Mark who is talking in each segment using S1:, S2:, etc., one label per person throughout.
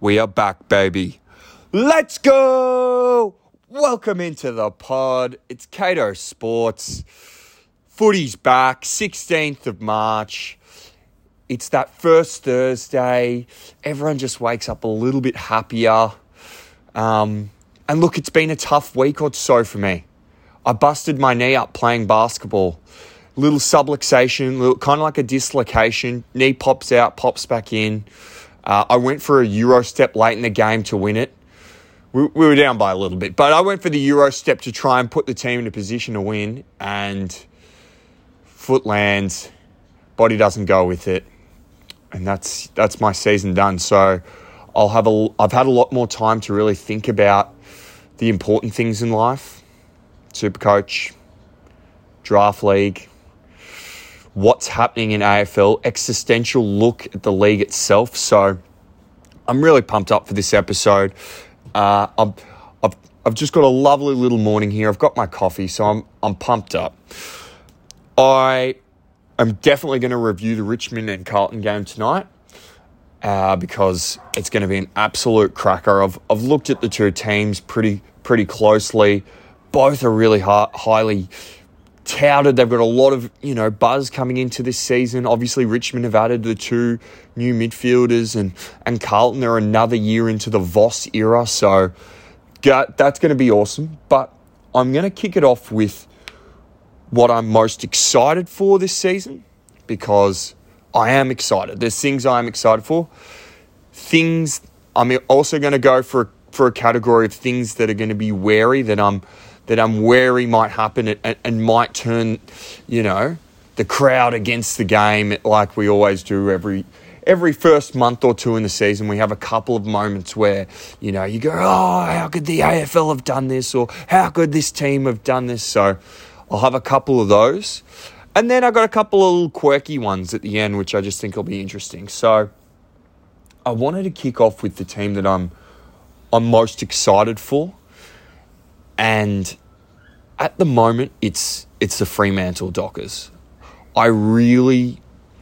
S1: We are back, baby. Let's go! Welcome into the pod. It's Cato Sports. Footy's back, 16th of March. It's that first Thursday. Everyone just wakes up a little bit happier. Um, and look, it's been a tough week or so for me. I busted my knee up playing basketball. Little subluxation, little, kind of like a dislocation. Knee pops out, pops back in. Uh, I went for a Euro step late in the game to win it. We, we were down by a little bit, but I went for the Euro step to try and put the team in a position to win, and foot lands, body doesn't go with it, and that's that's my season done. So I'll have a I've had a lot more time to really think about the important things in life, super coach, draft league, what's happening in AFL, existential look at the league itself. So I'm really pumped up for this episode. Uh, I'm, I've, I've just got a lovely little morning here. I've got my coffee, so I'm, I'm pumped up. I am definitely going to review the Richmond and Carlton game tonight. Uh, because it's going to be an absolute cracker. I've, I've looked at the two teams pretty pretty closely. Both are really high, highly touted. They've got a lot of you know buzz coming into this season. Obviously, Richmond have added the two new midfielders, and and Carlton are another year into the Voss era. So that's going to be awesome. But I'm going to kick it off with what I'm most excited for this season because I am excited. There's things I am excited for. Things I'm also going to go for for a category of things that are going to be wary that I'm that I'm wary might happen and, and might turn, you know, the crowd against the game like we always do every every first month or two in the season, we have a couple of moments where, you know, you go, oh, how could the AFL have done this? Or how could this team have done this? So I'll have a couple of those. And then I've got a couple of little quirky ones at the end, which I just think will be interesting. So I wanted to kick off with the team that I'm I'm most excited for. And at the moment, it's it's the Fremantle Dockers. I really,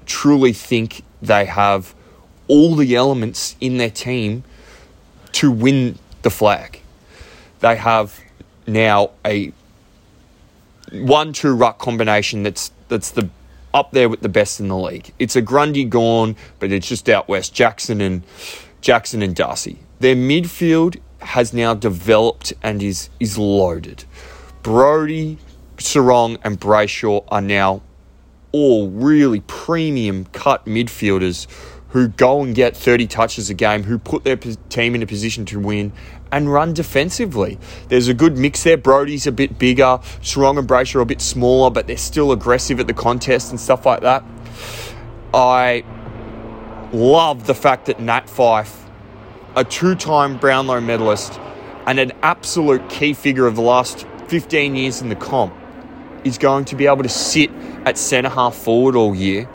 S1: truly think they have all the elements in their team to win the flag. They have now a one-two ruck combination that's that's the up there with the best in the league. It's a Grundy Gawn, but it's just out west. Jackson and Jackson and Darcy. Their midfield has now developed and is is loaded. Brodie, Serong, and Brayshaw are now all really premium cut midfielders who go and get 30 touches a game, who put their team in a position to win and run defensively. There's a good mix there. Brodie's a bit bigger, Serong and Brayshaw are a bit smaller, but they're still aggressive at the contest and stuff like that. I love the fact that Nat Fyfe, a two time Brownlow medalist and an absolute key figure of the last 15 years in the comp, is going to be able to sit at centre half forward all year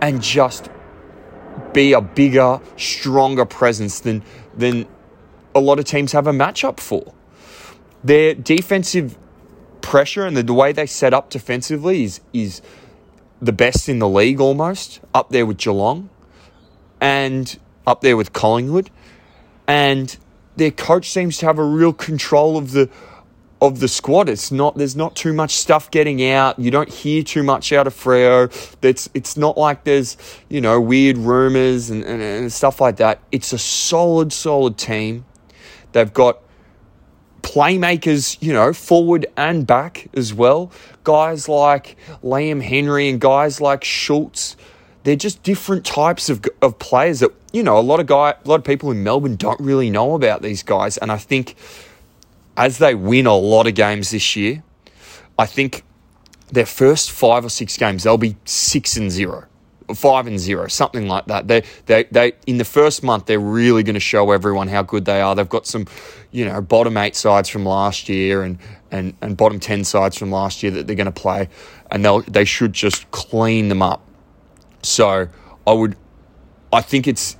S1: and just be a bigger, stronger presence than than a lot of teams have a matchup for. Their defensive pressure and the, the way they set up defensively is is the best in the league almost, up there with Geelong and up there with Collingwood. And their coach seems to have a real control of the of the squad. It's not there's not too much stuff getting out. You don't hear too much out of Freo. It's it's not like there's you know weird rumors and, and, and stuff like that. It's a solid solid team. They've got playmakers, you know, forward and back as well. Guys like Liam Henry and guys like Schultz. They're just different types of, of players that you know a lot of guy a lot of people in Melbourne don't really know about these guys, and I think as they win a lot of games this year, I think their first five or six games, they'll be six and zero, five and zero, something like that. They, they, they, in the first month, they're really going to show everyone how good they are. They've got some, you know, bottom eight sides from last year and, and, and bottom 10 sides from last year that they're going to play, and they'll, they should just clean them up. So I would, I think it's,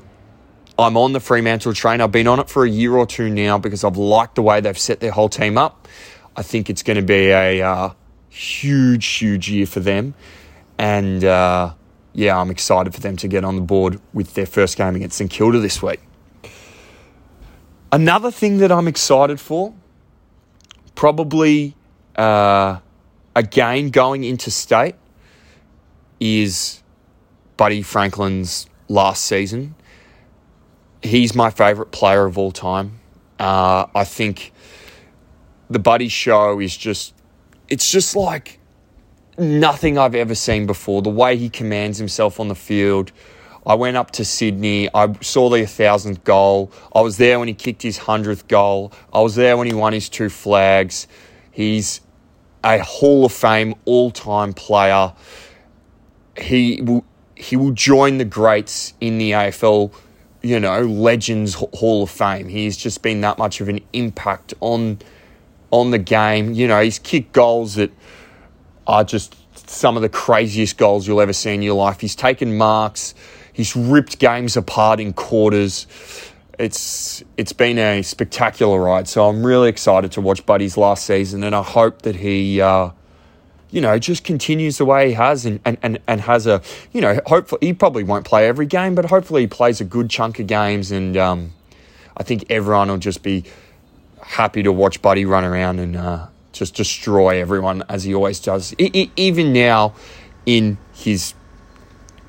S1: I'm on the Fremantle train. I've been on it for a year or two now because I've liked the way they've set their whole team up. I think it's going to be a uh, huge, huge year for them. And uh, yeah, I'm excited for them to get on the board with their first game against St Kilda this week. Another thing that I'm excited for, probably uh, again going into state, is Buddy Franklin's last season. He's my favourite player of all time. Uh, I think the Buddy show is just, it's just like nothing I've ever seen before. The way he commands himself on the field, I went up to Sydney. I saw the 1,000th goal. I was there when he kicked his 100th goal. I was there when he won his two flags. He's a Hall of Fame all time player. He will, he will join the greats in the AFL, you know, Legends Hall of Fame. He's just been that much of an impact on, on the game. You know, he's kicked goals that are just some of the craziest goals you'll ever see in your life. He's taken marks He's ripped games apart in quarters. It's it's been a spectacular ride. So I'm really excited to watch Buddy's last season, and I hope that he. Uh, you know, just continues the way he has and, and, and, and has a, you know, hopefully he probably won't play every game, but hopefully he plays a good chunk of games. And um, I think everyone will just be happy to watch Buddy run around and uh, just destroy everyone as he always does. even now in his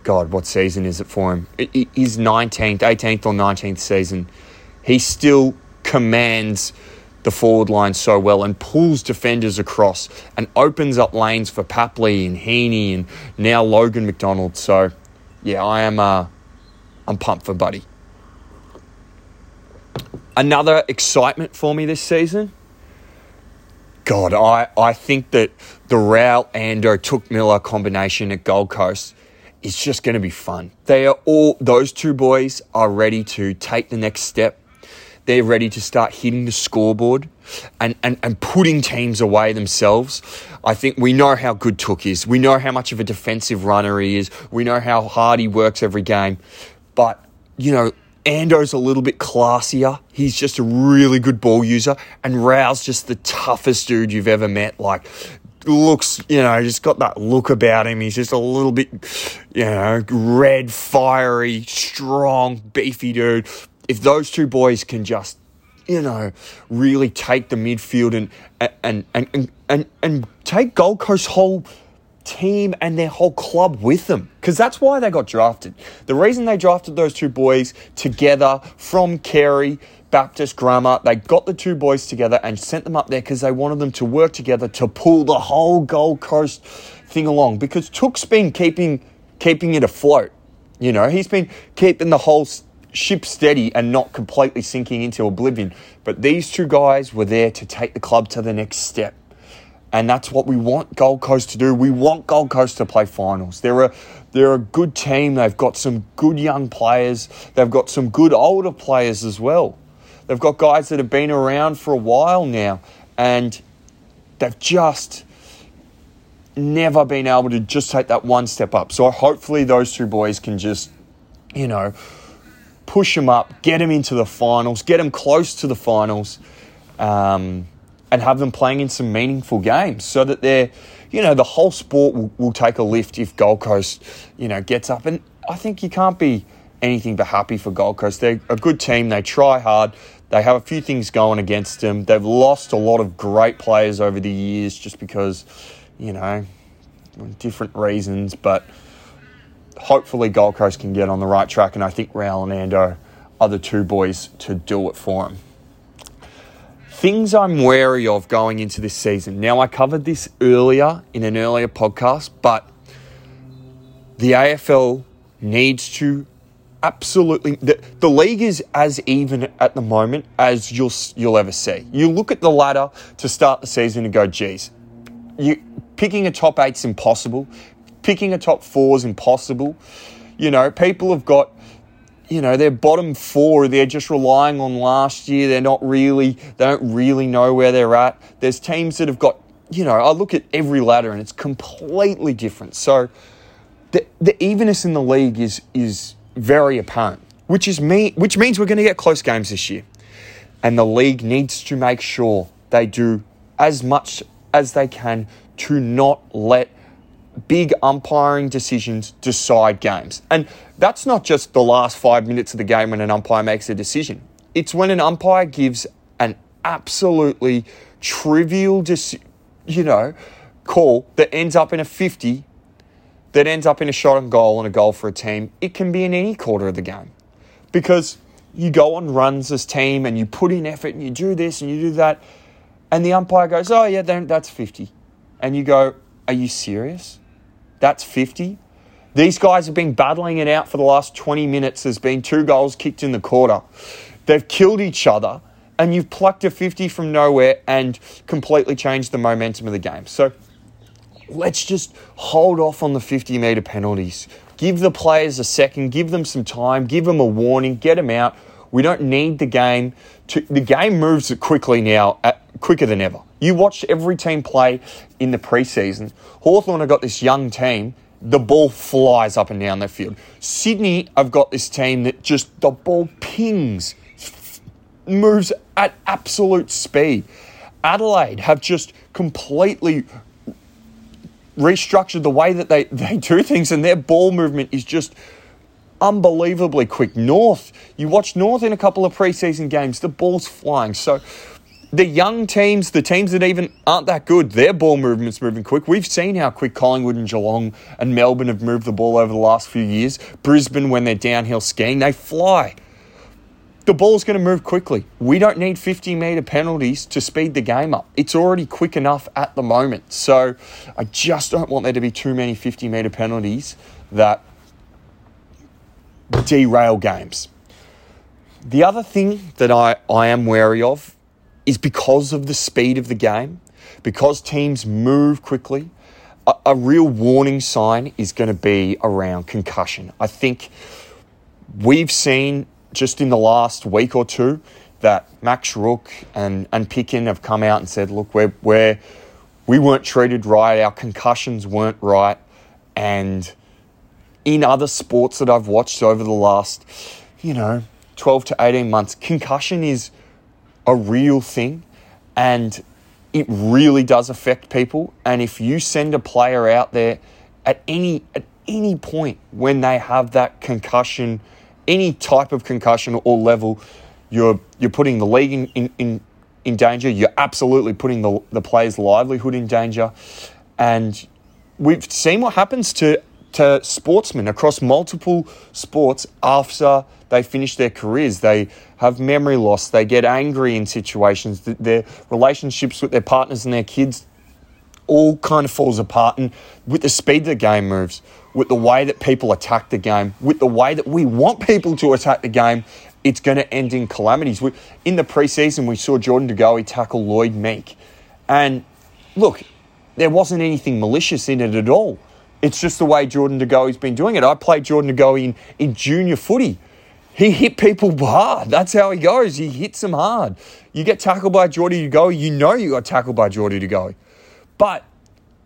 S1: God, what season is it for him? His 19th, 18th or 19th season. He still commands the forward line so well and pulls defenders across and opens up lanes for Papley and Heaney and now Logan McDonald. So, yeah, I am uh, I'm pumped for Buddy. Another excitement for me this season. God, I, I think that the Rowell Ando Touk Miller combination at Gold Coast is just going to be fun. They are all, those two boys are ready to take the next step. They're ready to start hitting the scoreboard and, and, and putting teams away themselves. I think we know how good Touk is. We know how much of a defensive runner he is. We know how hard he works every game. But, you know, Ando's a little bit classier. He's just a really good ball user. And Rowell's just the toughest dude you've ever met. Like, looks, you know, just got that look about him. He's just a little bit, you know, red, fiery, strong, beefy dude. If those two boys can just, you know, really take the midfield and and and and and, and take Gold Coast whole team and their whole club with them because that's why they got drafted. The reason they drafted those two boys together from Carey Baptist Grammar. They got the two boys together and sent them up there because they wanted them to work together to pull the whole Gold Coast thing along. Because Touk's been keeping keeping it afloat. You know, he's been keeping the whole ship steady and not completely sinking into oblivion. But these two guys were there to take the club to the next step. And that's what we want Gold Coast to do. We want Gold Coast to play finals. They're a they're a good team. They've got some good young players. They've got some good older players as well. They've got guys that have been around for a while now, and they've just never been able to just take that one step up. So hopefully those two boys can just, you know, push them up, get them into the finals, get them close to the finals, um, and have them playing in some meaningful games so that they're, you know, the whole sport will, will take a lift if Gold Coast, you know, gets up. And I think you can't be anything but happy for Gold Coast. They're a good team. They try hard. They have a few things going against them. They've lost a lot of great players over the years just because, you know, different reasons. But hopefully, Gold Coast can get on the right track. And I think Rowell and Ando are the two boys to do it for them. Things I'm wary of going into this season. Now, I covered this earlier in an earlier podcast, but the AFL needs to absolutely the, the league is as even at the moment as you'll you'll ever see. You look at the ladder to start the season and go, geez, you picking a top eight's impossible. Picking a top four is impossible. You know, people have got you know, their bottom four, they're just relying on last year. They're not really, they don't really know where they're at. There's teams that have got, you know, I look at every ladder and it's completely different. So the, the evenness in the league is, is very apparent, which is me, which means we're going to get close games this year, and the league needs to make sure they do as much as they can to not let big umpiring decisions decide games. And that's not just the last five minutes of the game when an umpire makes a decision. It's when an umpire gives an absolutely trivial, dis- you know, call that ends up in a 50, that ends up in a shot on goal and a goal for a team. It can be in any quarter of the game because you go on runs as team and you put in effort and you do this and you do that, and the umpire goes, "Oh yeah, that's 50," and you go, "Are you serious? That's 50." These guys have been battling it out for the last 20 minutes. There's been two goals kicked in the quarter. They've killed each other, and you've plucked a 50 from nowhere and completely changed the momentum of the game. So let's just hold off on the 50 metre penalties. Give the players a second, give them some time, give them a warning, get them out. We don't need the game to. The game moves quickly now, at, quicker than ever. You watch every team play in the preseason. Hawthorn have got this young team. The ball flies up and down the field. Sydney have got this team that just the ball pings, moves at absolute speed. Adelaide have just completely restructured the way that they, they do things, and their ball movement is just unbelievably quick. North, you watch North in a couple of preseason games, the ball's flying. So the young teams, the teams that even aren't that good, their ball movement's moving quick. We've seen how quick Collingwood and Geelong and Melbourne have moved the ball over the last few years. Brisbane, when they're downhill skiing, they fly. The ball's going to move quickly. We don't need 50 metre penalties to speed the game up. It's already quick enough at the moment. So I just don't want there to be too many 50 metre penalties that derail games. The other thing that I, I am wary of is because of the speed of the game, because teams move quickly, a, a real warning sign is going to be around concussion. I think we've seen just in the last week or two that Max Rooke and, and Picken have come out and said, look, we're, we're, we weren't treated right, our concussions weren't right, and in other sports that I've watched over the last, you know, 12 to 18 months, concussion is a real thing and it really does affect people. And if you send a player out there at any at any point when they have that concussion, any type of concussion or level, you're you're putting the league in, in, in, in danger. You're absolutely putting the, the player's livelihood in danger. And we've seen what happens to to sportsmen across multiple sports after they finish their careers. They have memory loss, they get angry in situations, their relationships with their partners and their kids all kind of falls apart. And with the speed the game moves, with the way that people attack the game, with the way that we want people to attack the game, it's going to end in calamities. In the preseason, we saw Jordan De Goey tackle Lloyd Meek. And look, there wasn't anything malicious in it at all. It's just the way Jordan De Goey's been doing it. I played Jordan De Goey in, in junior footy. He hit people hard. That's how he goes. He hits them hard. You get tackled by Jordy De Goey, you know you got tackled by Jordy De Goey. But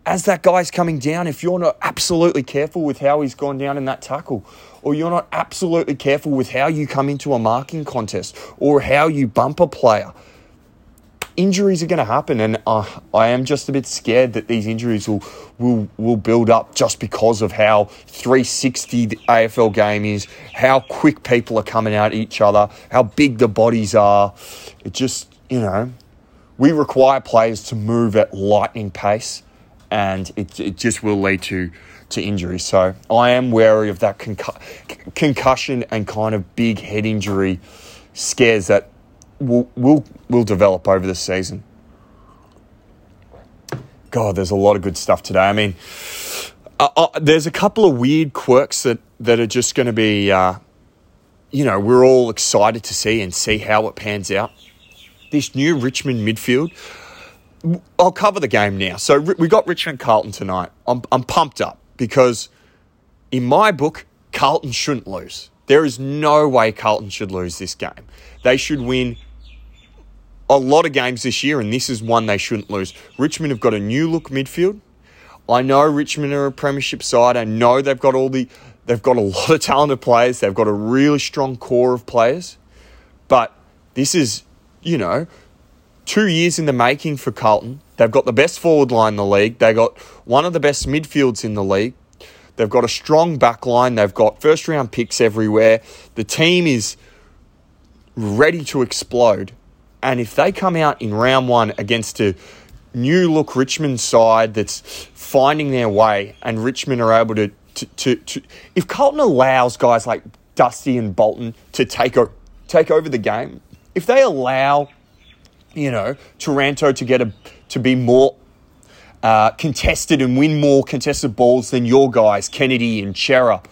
S1: as that guy's coming down, if you're not absolutely careful with how he's gone down in that tackle, or you're not absolutely careful with how you come into a marking contest, or how you bump a player, injuries are going to happen, and uh, I am just a bit scared that these injuries will will will build up just because of how 360 the AFL game is, how quick people are coming at each other, how big the bodies are. It just you know, we require players to move at lightning pace, and it it just will lead to to injury. So I am wary of that concu- concussion and kind of big head injury scares that will will will develop over the season. God, there's a lot of good stuff today. I mean, uh, uh, there's a couple of weird quirks that that are just going to be, uh, you know, we're all excited to see and see how it pans out. This new Richmond midfield. I'll cover the game now. So we got Richmond Carlton tonight. I'm I'm pumped up because, in my book, Carlton shouldn't lose. There is no way Carlton should lose this game. They should win a lot of games this year, and this is one they shouldn't lose. Richmond have got a new look midfield. I know Richmond are a premiership side. I know they've got all the they've got a lot of talented players. They've got a really strong core of players. But this is, you know, two years in the making for Carlton. They've got the best forward line in the league. They got one of the best midfields in the league. They've got a strong back line. They've got first round picks everywhere. The team is ready to explode. And if they come out in round one against a new look Richmond side that's finding their way, and Richmond are able to, to, to, to if Carlton allows guys like Dusty and Bolton to take, o- take over the game, if they allow, you know, Taranto to get a to be more uh, contested and win more contested balls than your guys, Kennedy and Cerra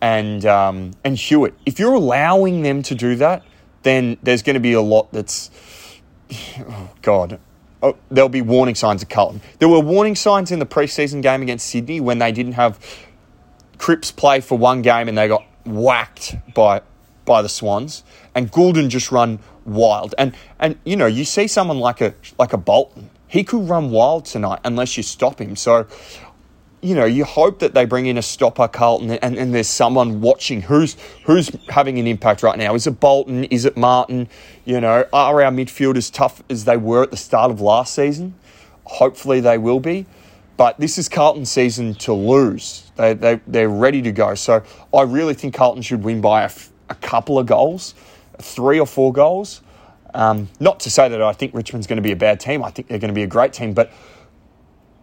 S1: and um, and Hewitt. If you're allowing them to do that, then there's going to be a lot that's, oh God, oh, there'll be warning signs of Carlton. There were warning signs in the preseason game against Sydney when they didn't have Cripps play for one game and they got whacked by by the Swans, and Gulden just run wild. And and you know you see someone like a like a Bolton, he could run wild tonight unless you stop him. So you know, you hope that they bring in a stopper, Carlton, and, and there's someone watching who's who's having an impact right now. Is it Bolton? Is it Martin? You know, are our midfield as tough as they were at the start of last season? Hopefully they will be. But this is Carlton's season to lose. They, they, they're ready to go. So I really think Carlton should win by a, a couple of goals, three or four goals. Um, not to say that I think Richmond's going to be a bad team. I think they're going to be a great team. But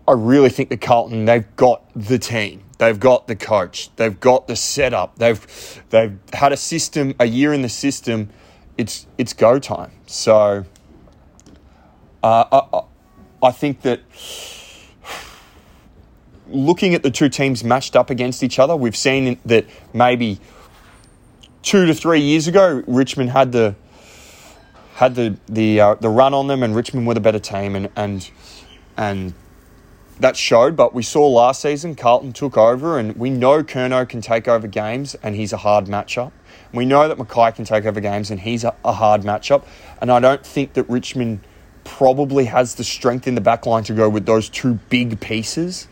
S1: I really think the Carlton they've got the team, they've got the coach, they've got the setup, they've they've had a system, a year in the system. It's it's go time. So uh, I, I think that looking at the two teams matched up against each other, we've seen that maybe two to three years ago, Richmond had the had the the uh, the run on them, and Richmond were the better team, and and and that showed, but we saw last season Carlton took over, and we know Curnow can take over games, and he's a hard matchup. We know that McKay can take over games, and he's a, a hard matchup. And I don't think that Richmond probably has the strength in the back line to go with those two big pieces.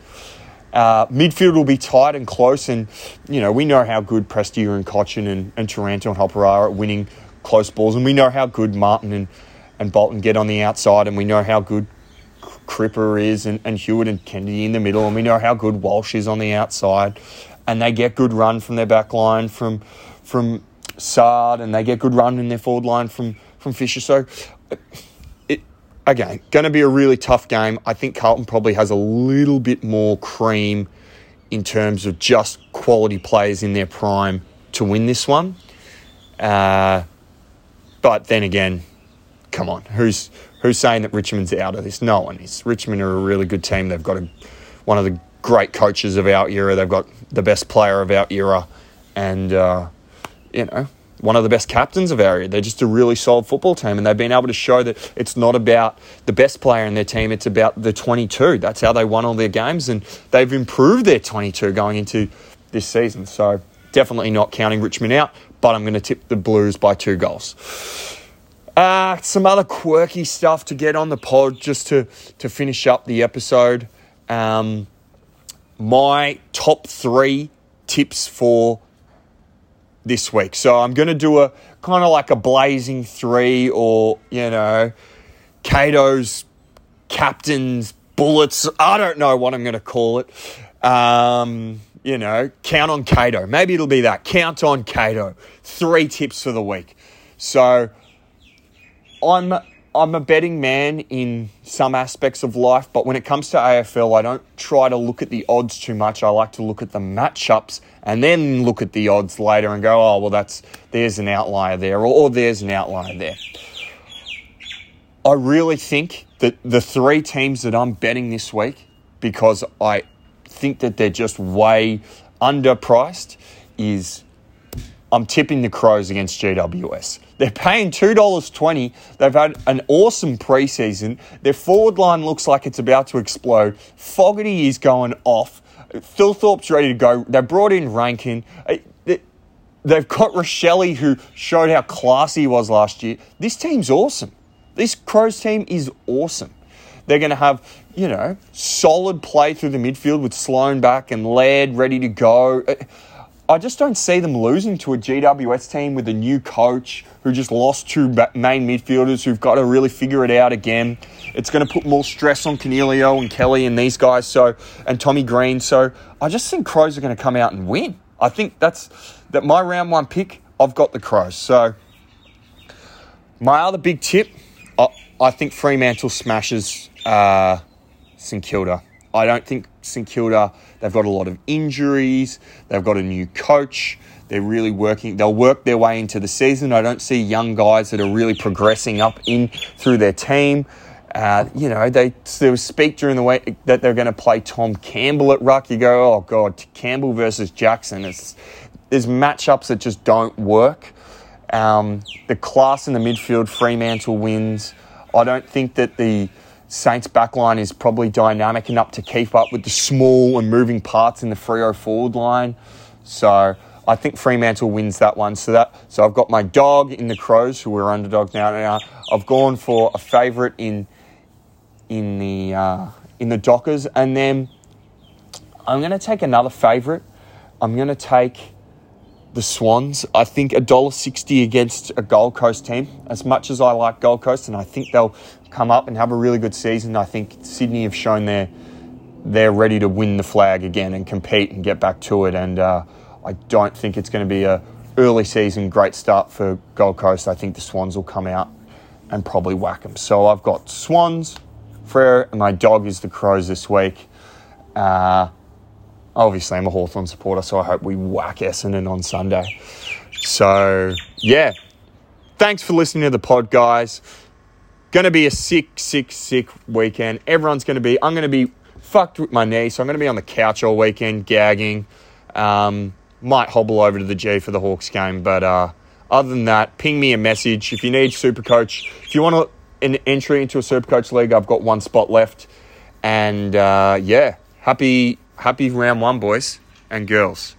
S1: Uh, midfield will be tight and close, and you know we know how good Prestia and Cotchin and, and Taranto and Hopper are at winning close balls, and we know how good Martin and, and Bolton get on the outside, and we know how good Cripper is and, and Hewitt and Kennedy in the middle, and we know how good Walsh is on the outside. And they get good run from their back line from from Saad, and they get good run in their forward line from from Fisher. So, it, again, going to be a really tough game. I think Carlton probably has a little bit more cream in terms of just quality players in their prime to win this one. Uh, but then again, come on, who's who's saying that Richmond's out of this? No one is. Richmond are a really good team. They've got a, one of the great coaches of our era. They've got the best player of our era, and uh, you know one of the best captains of our era. They're just a really solid football team, and they've been able to show that it's not about the best player in their team. It's about the 22. That's how they won all their games, and they've improved their 22 going into this season. So definitely not counting Richmond out, but I'm going to tip the Blues by two goals. Uh, some other quirky stuff to get on the pod just to, to finish up the episode. Um, my top three tips for this week. So I'm going to do a kind of like a blazing three or, you know, Cato's captain's bullets. I don't know what I'm going to call it. Um, you know, count on Cato. Maybe it'll be that. Count on Cato. Three tips for the week. So I'm I'm a betting man in some aspects of life, but when it comes to AFL, I don't try to look at the odds too much. I like to look at the matchups and then look at the odds later and go, oh well, that's there's an outlier there, or, or there's an outlier there. I really think that the three teams that I'm betting this week, because I think that they're just way underpriced, is I'm tipping the Crows against GWS. They're paying $2.20. They've had an awesome preseason. Their forward line looks like it's about to explode. Fogarty is going off. Thilthorpe's ready to go. They brought in Rankine. Uh, they've got Rachele, who showed how classy he was last year. This team's awesome. This Crows team is awesome. They're going to have, you know, solid play through the midfield with Sloane back and Laird ready to go. I just don't see them losing to a GWS team with a new coach who just lost two main midfielders who've got to really figure it out again. It's going to put more stress on Coniglio and Kelly and these guys, so and Tommy Green. So I just think Crows are going to come out and win. I think that's that my round one pick. I've got the Crows. So My other big tip, I, I think Fremantle smashes uh, St Kilda. I don't think St Kilda, they've got a lot of injuries, they've got a new coach, they're really working, they'll work their way into the season. I don't see young guys that are really progressing up in through their team. Uh, you know, they there was speak during the week that they're going to play Tom Campbell at ruck. You go, oh god, Campbell versus Jackson. It's there's matchups that just don't work. Um, the class in the midfield, Fremantle wins. I don't think that the Saints backline is probably dynamic enough to keep up with the small and moving parts in the Freo forward line. So I think Fremantle wins that one. So that so I've got my dog in the Crows, who are underdogs now. I've gone for a favourite in in the uh, in the Dockers, and then I'm going to take another favourite. I'm going to take the Swans. I think a dollar sixty against a Gold Coast team. As much as I like Gold Coast, and I think they'll come up and have a really good season. I think Sydney have shown they're they're ready to win the flag again and compete and get back to it. And uh, I don't think it's going to be a early season great start for Gold Coast. I think the Swans will come out and probably whack them. So I've got Swans, Freo, and my dog is the Crows this week. Uh, obviously, I'm a Hawthorn supporter, so I hope we whack Essendon on Sunday. So, yeah. Thanks for listening to the pod, guys. Going to be a sick, sick, sick weekend. Everyone's going to be, I'm going to be fucked with my knee, so I'm going to be on the couch all weekend gagging. Um, might hobble over to the G for the Hawks game, but uh, other than that, ping me a message. If you need Super Coach, if you want an entry into a Super Coach league, I've got one spot left. And uh, yeah, happy, happy round one, boys and girls.